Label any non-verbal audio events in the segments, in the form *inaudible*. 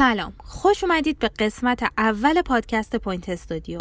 سلام. خوش اومدید به قسمت اول پادکست Point Studio.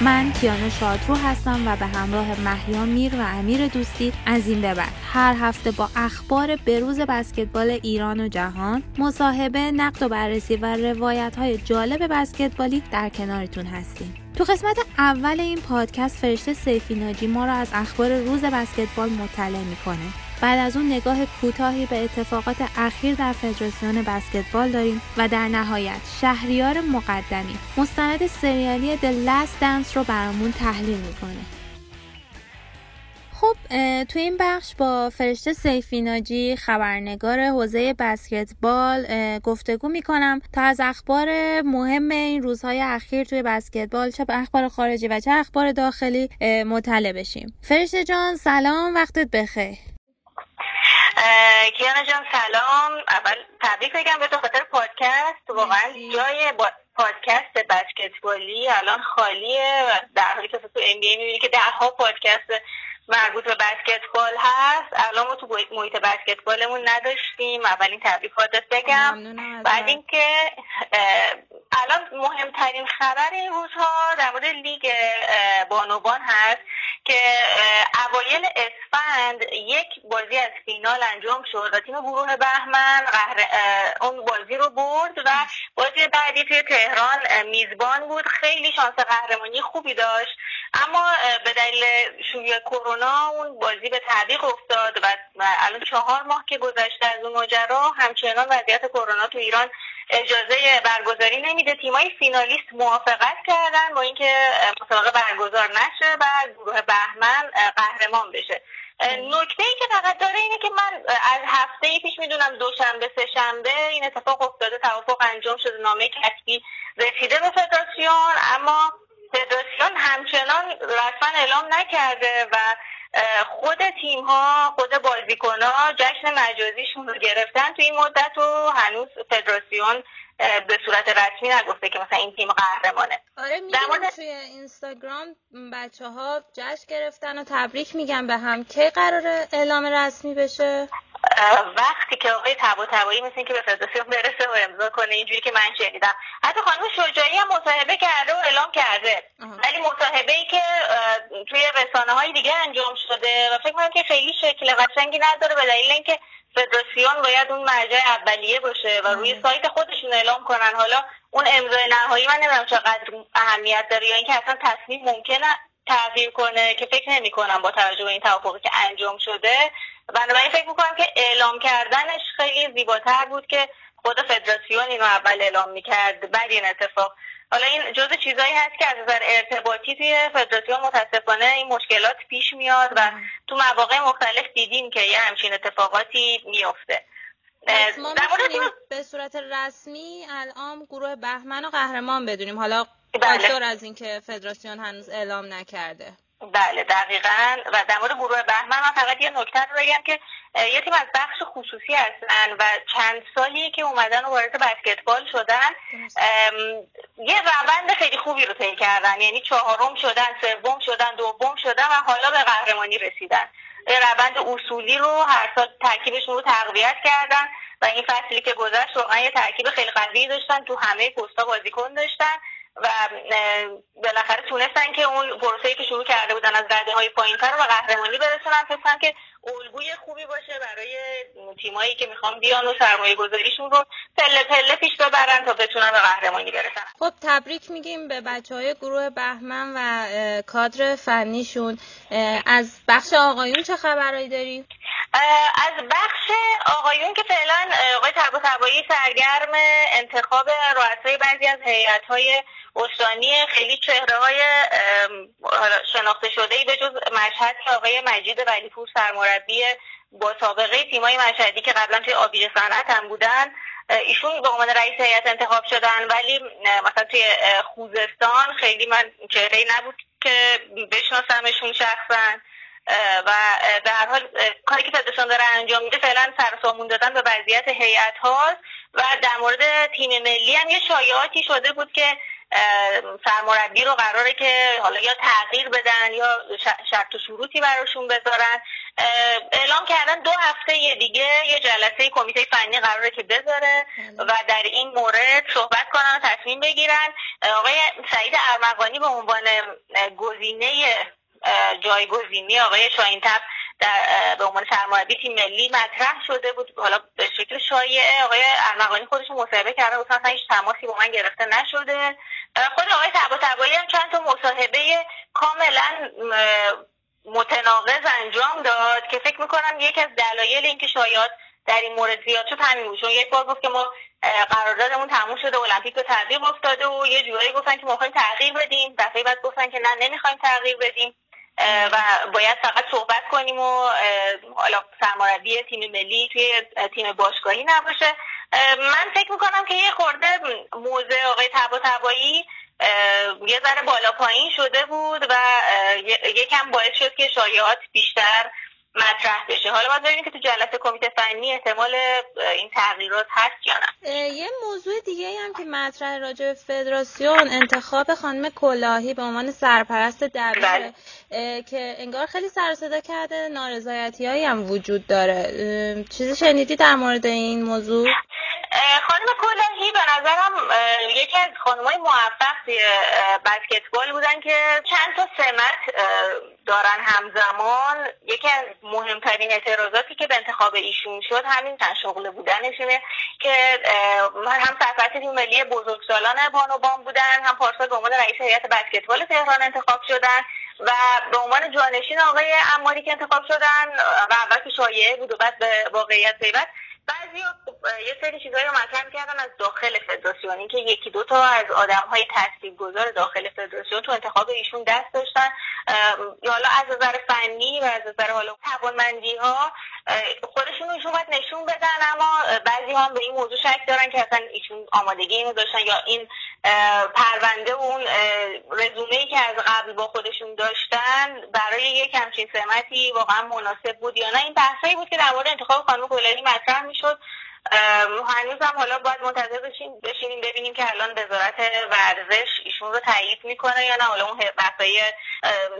من کیانو شادرو هستم و به همراه محیا میر و امیر دوستی از این به بعد. هر هفته با اخبار بروز بسکتبال ایران و جهان مصاحبه نقد و بررسی و روایت های جالب بسکتبالی در کنارتون هستیم. تو قسمت اول این پادکست فرشته سیفی ناجی ما را از اخبار روز بسکتبال مطلع می‌کنه. بعد از اون نگاه کوتاهی به اتفاقات اخیر در فدراسیون بسکتبال داریم و در نهایت شهریار مقدمی مستند سریالی The Last Dance رو برامون تحلیل می‌کنه. خب تو این بخش با فرشته سیفیناجی خبرنگار حوزه بسکتبال گفتگو می‌کنم تا از اخبار مهم این روزهای اخیر توی بسکتبال چه اخبار خارجی و چه اخبار داخلی مطلع بشیم. فرشته جان سلام وقتت بخیر. کیانا جان سلام. اول تبریک بگم به تو خاطر پادکست. واقعا جای با... پادکست بسکتبالی الان خالیه و در حالی که تو ام بی می‌بینی که ها پادکست مربوط به بسکتبال هست. الان ما تو محیط بسکتبالمون نداشتیم. اولین تبریکاتت بگم. بعد اینکه الان مهمترین خبر این روزها در مورد لیگ بانوان هست. که اوایل اسفند یک بازی از فینال انجام شد و تیم گروه بهمن اون بازی رو برد و بازی بعدی توی تهران میزبان بود. خیلی شانس قهرمانی خوبی داشت. اما به دلیل شوی کرونا اون بازی به تعویق افتاد و الان چهار ماه که گذشته از اون ماجرا همچنان وضعیت کرونا تو ایران اجازه برگزاری نمیده. تیمای فینالیست موافقت کردن با اینکه مسابقه برگزار نشه و گروه بهمن قهرمان بشه. نکته ای که فقط داره اینه که من از هفته پیش می‌دونم دوشنبه سه شنبه این اتفاق افتاده توافق انجام شده نامه کسبی رسیده به فدراسیون اما فدراسیون همچنان رسما اعلام نکرده و خود تیم ها خود بازیکن ها جشن مجازیشون رو گرفتن. تو این مدت و هنوز فدراسیون به صورت رسمی نگفته که مثلا این تیم قهرمانه. آره میگم توی اینستاگرام بچه ها جشن گرفتن و تبریک میگن به هم. کی قرار اعلام رسمی بشه؟ وقتی که آقای تبا تبایی مثل که به فدراسیون برسه و امضا کنه اینجوری که من شنیدم. حتی خانم شجاعی هم مصاحبه کرده و اعلام کرده. ولی مصاحبه ای که توی رسانه های دیگه انجام شده و فکر کنم که خیلی شکل قشنگی نداره به دلیل اینکه فدراسیون باید اون مرجع اولیه باشه و روی سایت خودشون اعلام کنن. حالا اون امضای نهایی من نمی‌دونم چقدر اهمیت داره یا اینکه اصلا تصمیم ممکنه تغییر کنه که فکر نمی کنم با توجه به این توافقی که انجام شده. بنابراین فکر می‌کنم که اعلام کردنش خیلی زیباتر بود که خود فدراسیون اینو اول اعلام می‌کرد. بعد این اتفاق حالا این جزء چیزایی هست که از نظر ارتباطی توی فدراسیون متاسفانه این مشکلات پیش میاد و تو مواقع مختلف دیدیم که یه همچین اتفاقاتی میفته. ما به صورت رسمی الان گروه بهمن و قهرمان بدونیم. حالا بله. از اینکه فدراسیون هنوز اعلام نکرده. بله دقیقا. و در مورد گروه من فقط یه نکته رو بگم که یه تیم از بخش خصوصی هستن و چند سالی که اومدن و وارد بسکتبال شدن. یه روند خیلی خوبی رو طی کردن. یعنی چهارم شدن سوم شدن دوم شدن و حالا به قهرمانی رسیدن. یه روند اصولی رو هر سال ترکیبشون رو تقویت کردن و این فصلی که گذشت واقعا یه ترکیب خیلی قوی داشتن تو همه پستا بازیکن داشتن. و بالاخره تونستن که اون پروسه‌ای که شروع کرده بودن از رده های پایینتر به قهرمانی برسونن. فکر که الگوی خوبی باشه برای تیمایی که می‌خوان بیان و سرمایه گذاریشون رو پله پله پیش ببرن تا بتونن به قهرمانی برسن. خب تبریک میگیم به بچه های گروه بهمن و کادر فنیشون. از بخش آقایون چه خبرهایی داری؟ از بخش آقایون که فعلا آقای تبا تبایی سرگرم انتخاب رؤسای بعضی از هیئت های استانی خیلی چهره های شناخته شده ای به جز مشهد که آقای مجید ولیپور سرمربی با سابقه تیمای مشهدی که قبلا توی آبیج صنعت هم بودن ایشون به عنوان رئیس هیئت انتخاب شدن. ولی مثلا توی خوزستان خیلی من چهره نبود که بشناسمشون شخصا. و در حال کاری که فدراسیون داره انجام میده فعلا سرسامون دادن به وضعیت هیئت هاست. و در مورد تیم ملی هم یه شایعاتی شده بود که سرمربی رو قراره که حالا یا تغییر بدن یا شرط و شروطی براشون بذارن اعلام کردن دو هفته دیگه یه جلسه کمیته فنی قراره که بذاره بله. و در این مورد صحبت کنن و تصمیم بگیرن آقای سعید ارمغانی به عنوان گزینه جایگزینی آقای شاینتب در به عنوان سرمربی تیم ملی مطرح شده بود. حالا به شکل شایعه آقای ارمغانی خودش مصاحبه کرده بود. اصلا هیچ تماسی با من گرفته نشده. خود آقای طباطبایی هم چند تا مصاحبه کاملا متناقض انجام داد که فکر می‌کنم یکی از دلایل اینکه شایعات در این مورد زیاد شد همین چون یک بار گفت که ما قراردادمون تموم شده المپیک به تغییر افتاده و یه جورایی گفتن که ما تغییر بدیم. دفعه بعد گفتن که نه نمی‌خوایم تغییر بدیم. و باید فقط صحبت کنیم و حالا سرمربی تیم ملی توی تیم باشگاهی نباشه. من فکر می‌کنم که یه خورده موزه آقای تبا تبایی یه ذره بالا پایین شده بود و یکم باعث شد که شایعات بیشتر مطرح بشه. حالا باید ببینیم که تو جلسه کمیته فنی احتمال این تغییرات هست یا نه. یه موضوع دیگه هم که مطرح راجع فدراسیون انتخاب خانم کلاهی به عنوان سرپرست دبیر بله. که انگار خیلی سر صدا کرده نارضایتی هم وجود داره. چیزی شنیدی در مورد این موضوع؟ خانم کلاهی به نظرم یکی از خانمای موفق بسکتبال بودن که چند تا سمت دارن همزمان. یکی از مهمترین اعتراضاتی که به انتخاب ایشون شد همین تشغل بودنشونه که هم سرپرست تیم ملی بزرگسالان بانوبان بودن هم پارسال به عنوان رئیس هیئت بسکتبال تهران انتخاب شدن و به عنوان جانشین آقای اماری که انتخاب شدن و اول که شایعه بود و بعد به واقعیت پیوست بعضی یه سری چیزایی رو مطرح کردن از داخل فدراسیون. که یکی دو تا از آدم های گذار داخل فدراسیون تو انتخاب ایشون دست داشتن. یا حالا از نظر فنی و از نظر حالا توانمندی ها خودشون ایشون نشون بدن. اما بعضی هم به این موضوع شک دارن که اصلا ایشون آمادگی اینو داشتن یا این پرونده اون رزومه ای که از قبل با خودشون داشتن برای یک همچین سمتی واقعا مناسب بود یا نه. این بحثایی بود که در مورد انتخاب خانم کلاری مطرح می‌شد. هنوز هم حالا باید منتظر بشیم بشینیم ببینیم که الان وزارت ورزش ایشون رو تایید می‌کنه یا نه. حالا اون بحثای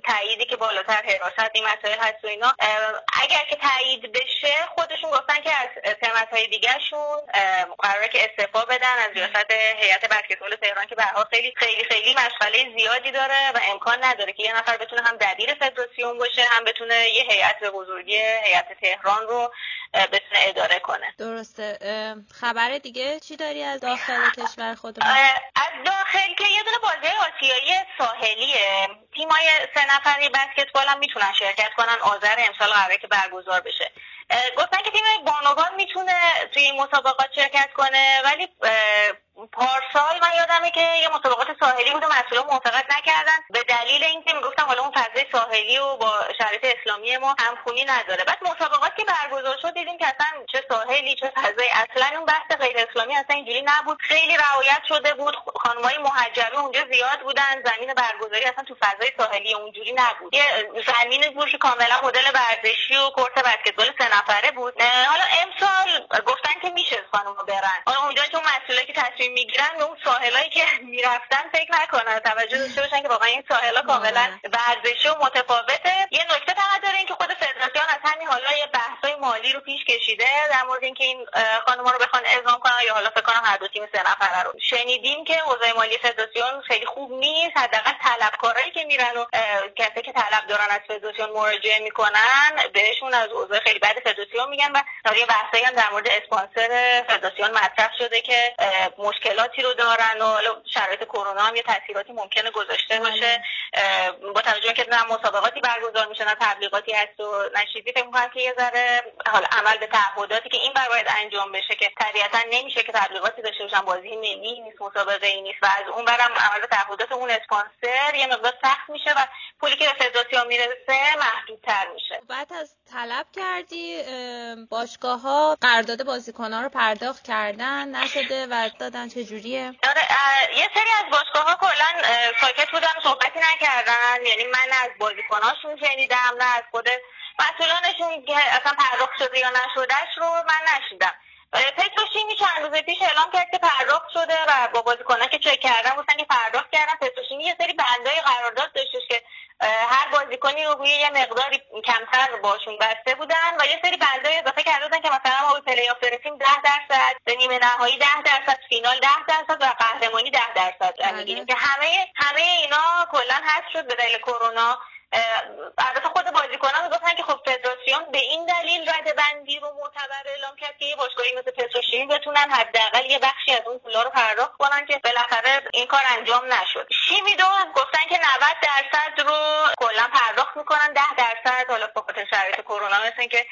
تاییدی که بالاتر حراست این مسائل هست و اینا. اگر که تایید بشه خودشون گفتن که از تهمت های دیگرشون قراره که استعفا بدن از ریاست هیئت بسکتبال تهران که به خیلی خیلی خیلی مشغله زیادی داره و امکان نداره که یه نفر بتونه هم دبیر فدراسیون باشه هم بتونه یه هیئت بزرگی هیئت تهران رو بتونه اداره کنه. درسته. خبر دیگه چی داری از داخل کشور خودمون از داخل که یه دونه بازی آسیایی ساحلیه. تیمای سه نفری بسکتبال هم می‌تونن شرکت کنن. آذر امسال قراره که برگزار بشه. گفتن که تیم بانوان می‌تونه توی این مسابقات شرکت کنه ولی پارسال من یادمه که یه مسابقات ساحلی بود و مسئولان موافقت نکردن. به دلیل اینکه می‌گفتن حالا اون فضای ساحلی و با شرایط اسلامی ما همخونی نداره. بعد مسابقات که برگزار شد دیدیم که اصلا چه ساحلی چه فضای اصلا اون بحث غیر اسلامی اصلا اینجوری نبود. خیلی رعایت شده بود. خانمای محجبه اونجا زیاد بودن. زمین برگزاری اصلا تو فضای ساحلی اونجوری نبود. یه زمین بود کاملا مدل ورزشی و کورت بسکتبال سه نفره بود. حالا امسال گفتن که میشه خانم‌ها برن. حالا اونجا که مسئولایی که تصمیم می‌گیرن به اون ساحلایی که *laughs* می‌رفتن فکر نکنن. توجه داشته باشن که واقعا این ساحلا کاملا ورزشی و متفاوته. یه نکته فقط داره که خود فدراسیون از همین حالا یه بحثای مالی رو پیش کشیده در مورد اینکه این خانم‌ها رو بخوان اعزام کنن یا حالا فکر کنم هر دو تیم سه نفره رو شنیدیم که اوضاع مالی فدراسیون خیلی خوب نیست حداقل طلبکارایی که میرن و کسی که طلب دارن از فدراسیون مراجعه می‌کنن بهشون از اوضاع خیلی بد فدراسیون میگن و یه بحثایی هم در مورد اسپانسر فدراسیون مطرح شده که مشکلاتی رو دارن و شرایط کرونا هم یه تاثیراتی ممکنه گذاشته بله. باشه با توجه که نه مسابقاتی برگزار میشه نه تبلیغاتی هست و نه چیزی فکر می‌کنم که یه ذره حالا عمل به تعهداتی که این بر باید انجام بشه که طبیعتا نمیشه که تبلیغاتی داشته باشن بازی ملی نیست مسابقه ای نیست. و از اون برم عمل به تعهدات اون اسپانسر یه مقدار سخت میشه و پولی که به فدراسیون می‌رسه محدودتر میشه. بعد از طلب کردی باشگاه ها قرارداد بازیکن ها رو پرداخت کردن نشده و دادن چه جوریه؟ آره یه سری از باشگاه ها کلا ساکت بودن صحبتی نکردن. یعنی من از بازیکناشون شنیدم نه از خود مسئولانشون که اصلا پرداخت شده یا نشدهش رو من نشیدم. پتروشیمی چند روز پیش اعلام کرد که پرداخت شده و با بازیکنان که چک کردن گفتن که پرداخت کردن پتروشیمی یه سری بندای قرارداد داشتش که هر بازیکنی رو روی یه مقداری کمتر باشون بسته بودن و یه سری بندای اضافه کرده بودن که مثلا ما به پلی آف برسیم 10 درصد به نیمه نهایی 10 درصد فینال 10 درصد و قهرمانی 10 درصد. می‌گیریم. که همه همه اینا کلا حذف شد به دلیل کرونا. البته خود بازیکنان می‌گفتن که خب فدراسیون به این دلیل رده بندی رو معتبر اعلام کرد که یه باشگاهی مثل پتروشیمی بتونن حداقل یه بخشی از اون پولا رو پرداخت کنن که بالاخره این کار انجام نشد. شیمیدو گفتن که 90 درصد رو کلا پرداخت می‌کنن 10 درصد حالا به خاطر شرایط کرونا مثل که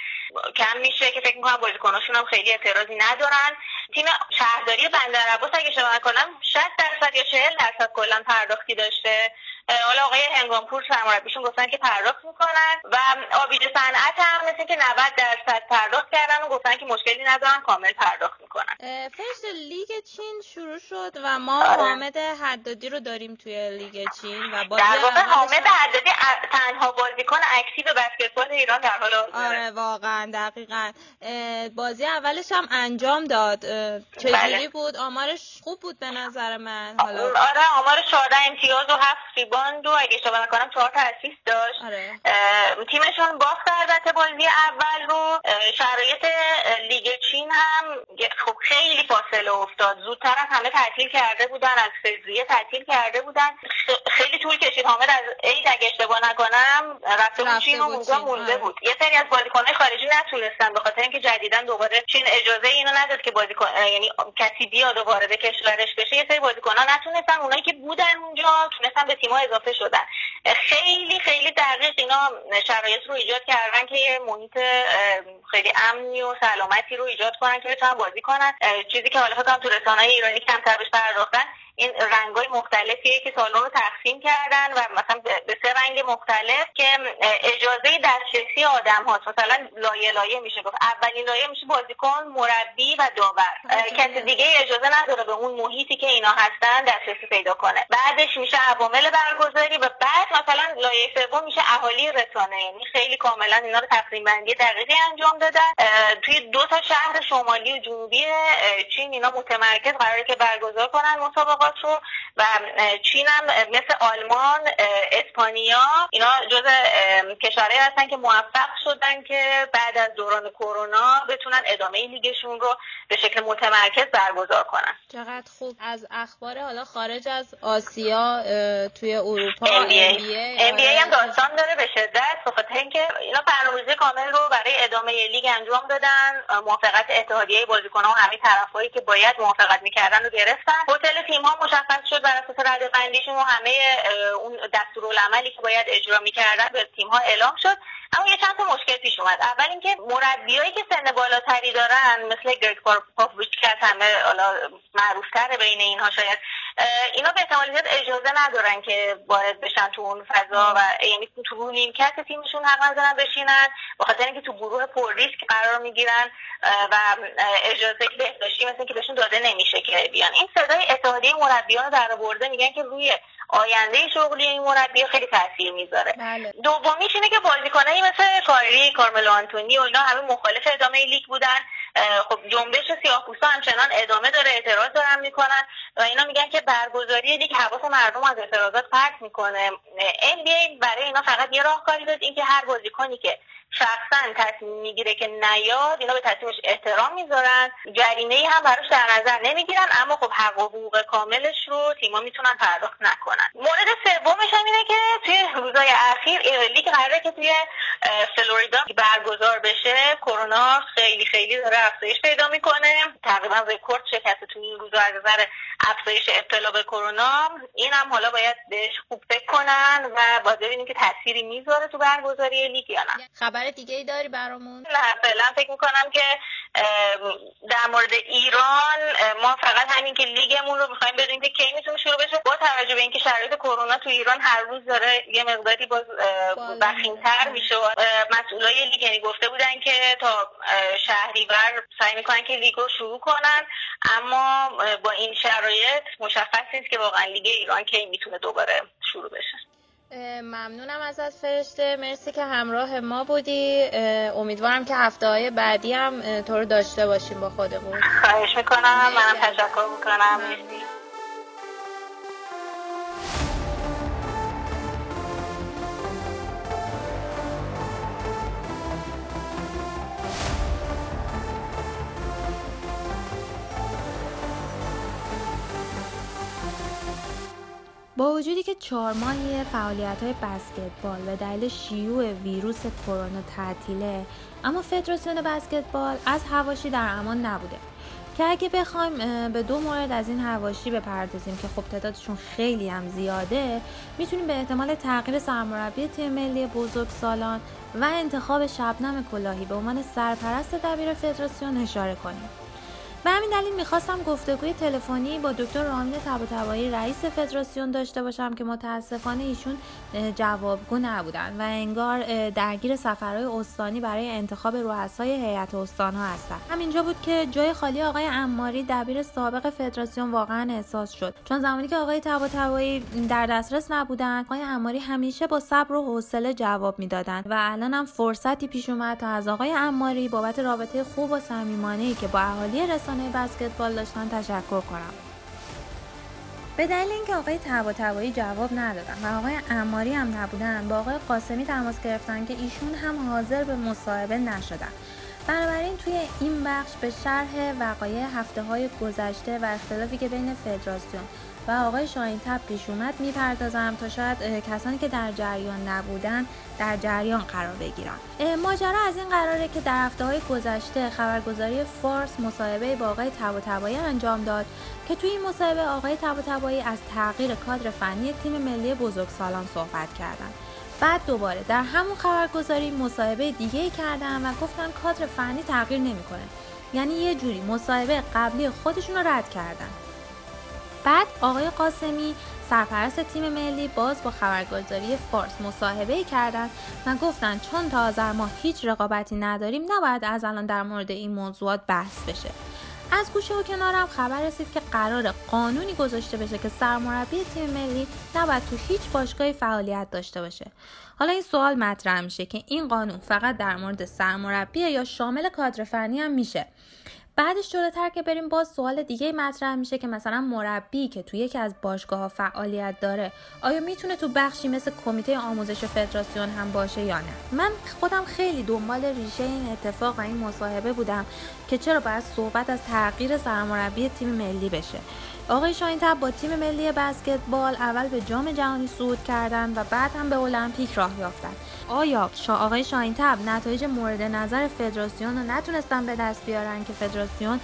کم میشه که فکر می‌کنم بازیکناشون هم خیلی اعتراضی ندارن. تیم شهرداری بندر عباس اگه اشتباه نکنم 60 درصد یا 40 درصد کلا پرداختی داشته. حالا آقای هنگامپور سرمربیشون گفتن که پرداخت می‌کنن و آبیج صنعت هم مثل که 90 درصد پرداخت کردن و گفتن که مشکلی ندارن کامل پرداخت می‌کنن. فرش لیگ چین شروع شد و ما آره. حامد حدادی رو داریم توی لیگ چین و بازی در واقع حامد حدادی تنها بازیکن active بسکتبال ایران در حال آره واقعا دقیقا. بازی اولش هم انجام داد. چجوری بله. بود؟ آمارش خوب بود به نظر من حالا. آره آمار 14 امتیاز و 7 ریباند و اگه اشتباه نکنم 4 تا اسیست داشت. آره. تیمشون باخت البته بازی اول رو. شرایط لیگ چین هم خب خیلی فاصله افتاد. زودتر از همه تعطیل کرده بودن از فوریه تعطیل کرده بودن. خیلی طول کشید. حامد از عید اگه اشتباه نکنم رفته بود چین و اونجا مونده آره. بود. یه سری از بازیکنهای خارجی نتونستن به خاطر اینکه جدیدا دوباره چین اجازه اینو نداد که بازیکن یعنی کسی بیاد و وارد کشورش بشه. یه سری بازیکن‌ها نتونستن. اونایی که بودن اونجا تونستن به تیم‌ها اضافه شدن. خیلی خیلی دقیق اینا شرایط رو ایجاد کردن که یه محیط خیلی امنی و سلامتی رو ایجاد کنن که بتونن بازی کنن. چیزی که حالا فکر تو رسانه ایرانی کمتر بهش پرداختن. این رنگای مختلفیه که سالن رو تقسیم کردن و مثلا به سه رنگ مختلف که اجازه دسترسی آدم هاست مثلا لایه لایه میشه گفت. اولین لایه میشه بازیکن مربی و داور. کسی دیگه اجازه نداره به اون محیطی که اینا هستن دسترسی پیدا کنه. بعدش میشه عوامل برگزاری و بعد مثلا لایه سوم میشه اهالی رسانه. یعنی خیلی کاملا اینا رو تقسیم بندی دقیقی انجام دادن. توی دو تا شهر شمالی و جنوبی چین اینا متمرکز قراره که برگزار کنن مسابقات. رو و چین هم مثل آلمان اسپانیا اینا جز کشورهایی هستن که موفق شدن که بعد از دوران کرونا بتونن ادامه لیگشون رو به شکل متمرکز برگزار کنن. چقدر خوب. از اخبار حالا خارج از آسیا توی اروپا NBA, هم داستان داره به شدت بخاطر اینکه اینا برنامه‌ریزی کامل رو برای ادامه لیگ انجام دادن. موافقت اتحادیه بازیکنان و همه طرفایی که باید موافقت می‌کردن رو گرفتن. هتل تیم ها مشخص شد بر اساس رده بندیشون و همه اون دستورالعملی که باید اجرا می‌کردن به تیم ها اعلام شد. اما یه چند تا مشکل پیش اومد. اول اینکه مربیایی که سن بالاتری دارن مثل گرگ پاپویچ که همه حالا معروفتره بین اینها شاید اینا به احتمال زیاد اجازه ندارن که وارد بشن تو اون فضا و یعنی تو نیمکت تیمشون حق ندارن بشینن بخاطر اینکه تو گروه پر ریسک قرار می‌گیرن و اجازه بهداشتی مثل که بهشون داده نمیشه که بیان. این صدای اتحادیه مربیان رو در برده میگن که روی آینده شغلی این مربی خیلی تاثیر می‌ذاره. بله. دومیش اینه که بازیکنایی مثل کاری کارملو آنتونی و اینا همه مخالف ادامه لیگ بودن. خب جنبش سیاه‌پوستا همچنان ادامه داره اعتراض دارن می‌کنن و اینا میگن که برگزاری لیگ حواس مردم از اعتراضات پرت می‌کنه. NBA برای اینا فقط یه راهکاری داد اینکه هر بازیکنی که شخصا تصمیم می‌گیره که نیاد اینا به تصمیمش احترام می‌ذارن. جریمه ای هم براش در نظر نمی‌گیرن اما خب حق و حقوق کاملش رو تیما می‌تونن پرداخت نکنن. مورد سومش هم اینه که توی روزهای اخیر لیگ قراره که توی فلوریدا برگزار بشه کرونا خیلی خیلی داره افزایش پیدا می‌کنه. تقریبا رکورد شکسته توی این روزا از نظر افزایش ابتلا به کرونا. این هم حالا باید بهش خوب فکر کنن و باید ببینیم که تأثیری می‌ذاره تو برگزاری لیگ یا نه. خبر دیگه ای داری برامون؟ نه فعلا فکر می‌کنم که در مورد ایران ما فقط همین که لیگمون رو می‌خوایم بدونیم که کی می‌تونه شروع بشه. با توجه به اینکه شرایط کرونا تو ایران هر روز داره یه مقداری باز بخیمتر میشه. مسئولای لیگ یعنی گفته بودن که تا شهریور سعی می‌کنن که لیگ رو شروع کنن اما با این شرایط مشخص نیست که واقعا لیگ ایران کی می‌تونه دوباره شروع بشه. ممنونم ازت فرشته. مرسی که همراه ما بودی. امیدوارم که هفته های بعدی هم تو رو داشته باشیم با خودمون. خواهش می‌کنم. منم تشکر می‌کنم. با وجودی که چهار ماهی فعالیت های بسکتبال به دلیل شیوع ویروس کرونا تعطیله اما فدراسیون بسکتبال از هواشی در امان نبوده. که اگه بخوایم به دو مورد از این هواشی بپردازیم که خب تعدادشون خیلی هم زیاده می‌تونیم به احتمال تغییر سرمربی تیم ملی بزرگ سالان و انتخاب شبنم کلاهی به عنوان سرپرست دبیر فدراسیون اشاره کنیم. به همین دلیل می‌خواستم گفتگوی تلفنی با دکتر رامین طباطبایی رئیس فدراسیون داشته باشم که متاسفانه ایشون جوابگو نبودن و انگار درگیر سفرهای استانی برای انتخاب رؤسای هیئت استانها هستن. همینجا بود که جای خالی آقای اماری دبیر سابق فدراسیون واقعا احساس شد. چون زمانی که آقای طباطبایی در دسترس نبودن آقای اماری همیشه با صبر و حوصله جواب می‌دادند و الان هم فرصتی پیش اومد تا از آقای اماری بابت رابطه خوب و صمیمانه‌ای که با اهالی رسانه بسکتبال داشتن تشکر کنم. به دلیل اینکه آقای تبا تبایی جواب ندادن و آقای اماری هم نبودن با آقای قاسمی تماس گرفتن که ایشون هم حاضر به مصاحبه نشدن. بنابراین توی این بخش به شرح وقایع هفته های گذشته و اختلافی که بین فدراسیون و آقای شاهین تب پیش اومد می‌پردازم تا شاید کسانی که در جریان نبودن در جریان قرار بگیرن. ماجرا از این قراره که در هفته های گذشته خبرگزاری فارس مصاحبه با آقای تبا انجام داد که توی این مصاحبه آقای تبا از تغییر کادر فنی تیم ملی بزرگسالان صحبت کردند بعد دوباره در همون خبرگزاری مصاحبه دیگه ای کردن و گفتن کادر فنی تغییر نمی‌کنه. یعنی یه جوری مصاحبه قبلی خودشون رو رد کردن. بعد آقای قاسمی سرپرست تیم ملی باز با خبرگزاری فارس مصاحبه کردند و گفتند چون تا آذر ماه هیچ رقابتی نداریم نباید از الان در مورد این موضوعات بحث بشه. از گوشه و کنارم خبر رسید که قرار قانونی گذاشته بشه که سرمربی تیم ملی نباید تو هیچ باشگاهی فعالیت داشته باشه. حالا این سوال مطرح میشه که این قانون فقط در مورد سرمربی یا شامل کادر فنی هم میشه. بعدش جلوتر که بریم باز سوال دیگه مطرح میشه که مثلا مربی که توی یکی از باشگاه ها فعالیت داره آیا می‌تونه تو بخشی مثل کمیته آموزش فدراسیون هم باشه یا نه؟ من خودم خیلی دنبال ریشه این اتفاق و این مصاحبه بودم که چرا باید صحبت از تغییر سرمربی تیم ملی بشه. آقای شاهین‌طبع با تیم ملی بسکتبال اول به جام جهانی صعود کردند و بعد هم به المپیک راه یافتند آیا شا آقای شاهین‌طبع نتایج مورد نظر فدراسیون رو نتونستن به دست بیارن که فدراسیون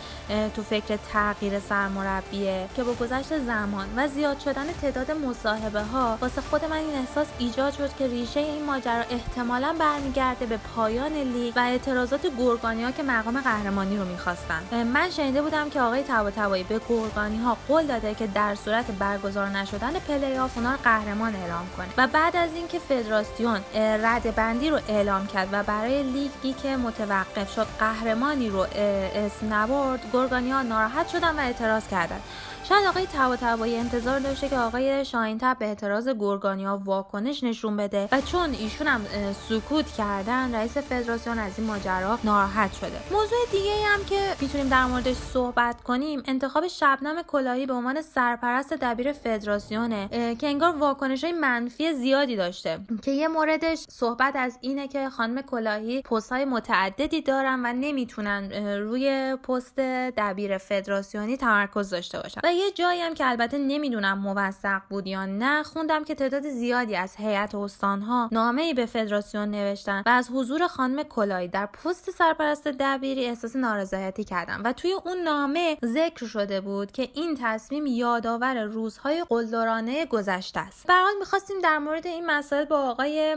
تو فکر تغییر سرمربیه؟ که با گذشت زمان و زیاد شدن تعداد مصاحبه ها واسه خود من این احساس ایجاد شد که ریشه این ماجرا احتمالا برمیگرده به پایان لیگ و اعتراضات گرگانی ها که مقام قهرمانی رو می‌خواستن. من شنیده بودم که آقای طباطبایی به گرگانی ها قول داده که در صورت برگزار نشدن پلی آف اونا قهرمان اعلام کنه. و بعد از اینکه فدراسیون رد بندی رو اعلام کرد و برای لیگی که متوقف شد قهرمانی رو اسم نبرد گرگانیا ناراحت شدن و اعتراض کردند شاید آقای طباطبایی انتظار داشته که آقای شاهینتب به اعتراض گرگانیا واکنش نشون بده و چون ایشون هم سکوت کردن رئیس فدراسیون از این ماجرا ناراحت شده. موضوع دیگه هم که می‌تونیم در موردش صحبت کنیم انتخاب شبنم کلاهی به عنوان سرپرست دبیر فدراسیونه که انگار واکنش های منفی زیادی داشته که یه موردش صحبت از اینه که خانم کلاهی پست های متعددی دارن و نمی‌تونن روی پست دبیر فدراسیونی تمرکز داشته باشن. و یه جایی هم که البته نمی‌دونم موثق بود یا نه خوندم که تعداد زیادی از هیئت استانها نامه ای به فدراسیون نوشتن و از حضور خانم کلایی در پست سرپرست دبیری احساس نارضایتی کردن و توی اون نامه ذکر شده بود که این تصمیم یادآور روزهای قلدرانه گذشته است. به می‌خواستیم در مورد این مسائل با آقای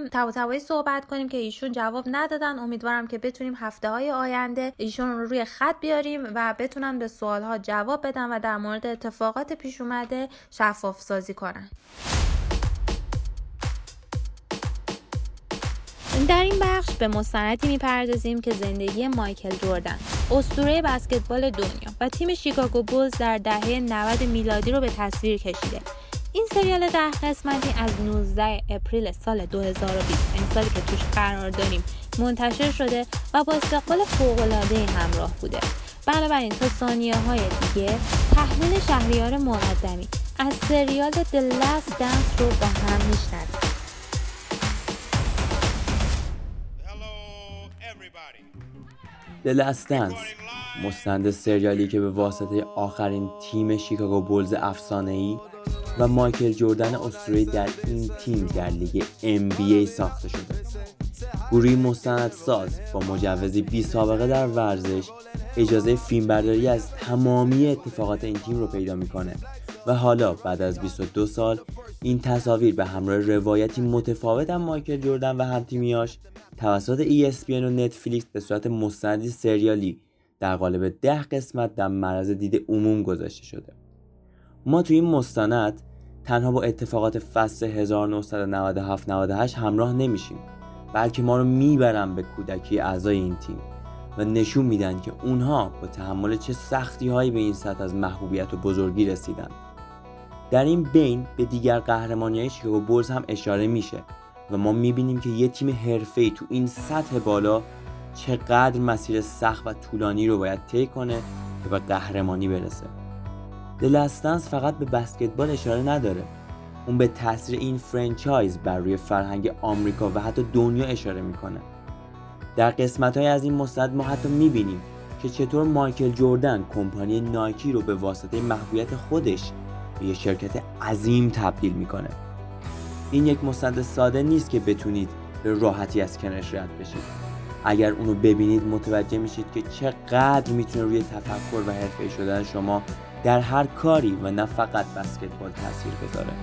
طباطبایی صحبت کنیم که ایشون جواب ندادن. امیدوارم که بتونیم هفته های آینده ایشون رو روی خط بیاریم و بتونن به سوال ها جواب بدن و در مورد اتفاقات پیش اومده شفاف سازی کنن. در این بخش به مستندی می‌پردازیم که زندگی مایکل جوردن اسطوره بسکتبال دنیا و تیم شیکاگو بولز در دهه 90 میلادی رو به تصویر کشیده. این سریال ده قسمتی از 19 اپریل سال 2020 این سالی که توش قرار داریم منتشر شده و با استقبال فوقالعاده همراه بوده. بنابراین تا ثانیه های دیگه تحلیل شهریار مقدمی از سریال The Last Dance رو با هم میشنویم The Last Dance مستند سریالی که به واسطه آخرین تیم شیکاگو بولز ای و مایکل جردن استوری در این تیم در لیگ NBA ساخته شده. گروهی ساز با مجوزی بی سابقه در ورزش اجازه فیلمبرداری از تمامی اتفاقات این تیم رو پیدا می‌کنه و حالا بعد از 22 سال این تصاویر به همراه روایتی متفاوت از مایکل جردن و همتیمیاش توسط ESPN و نتفلیکس به صورت مستندی سریالی در قالب ده قسمت در معرض دید عموم گذاشته شده. ما توی این مستند تنها با اتفاقات فصل 1997-98 همراه نمیشیم بلکه ما رو می‌برن به کودکی اعضای این تیم و نشون میدن که اونها با تحمل چه سختی هایی به این سطح از محبوبیت و بزرگی رسیدن. در این بین به دیگر قهرمانی های شیکاگو بولز هم اشاره میشه و ما می‌بینیم که یه تیم حرفه‌ای تو این سطح بالا چقدر مسیر سخت و طولانی رو باید طی کنه که به قهرمانی برسه. دلستنس فقط به بسکتبال اشاره نداره. اون به تاثیر این فرانچایز بر روی فرهنگ آمریکا و حتی دنیا اشاره می‌کنه. در قسمت های از این مستند ما حتی می‌بینیم که چطور مایکل جوردن کمپانی نایکی رو به واسطه محبوبیت خودش به یه شرکت عظیم تبدیل می‌کنه. این یک مستند ساده نیست که بتونید به راحتی از کنارش رد بشید. اگر اونو ببینید متوجه میشید که چقدر می‌تونه روی تفکر و حرفه شدن شما در هر کاری و نه فقط بسکتبال تاثیر بذاره.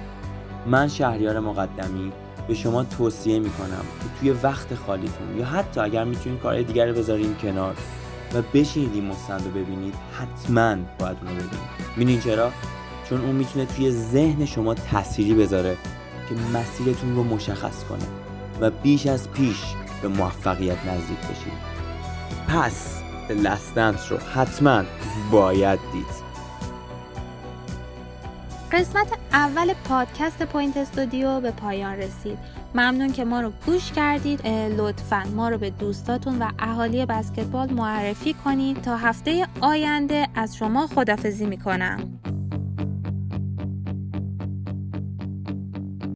من شهریار مقدمی به شما توصیه می‌کنم که توی وقت خالیتون یا حتی اگر می‌تونید کارهای دیگر رو بذارین کنار و بشینید این مستند رو ببینید حتما باید اونو ببینید. می‌دونین چرا؟ چون اون می‌تونه توی ذهن شما تأثیری بذاره که مسیرتون رو مشخص کنه و بیش از پیش به موفقیت نزدیک بشید. پس Last Dance رو حتما باید دید. قسمت اول پادکست پوینت استودیو به پایان رسید. ممنون که ما رو گوش کردید. لطفا ما رو به دوستاتون و اهالی بسکتبال معرفی کنید. تا هفته آینده از شما خدافزی می‌کنم.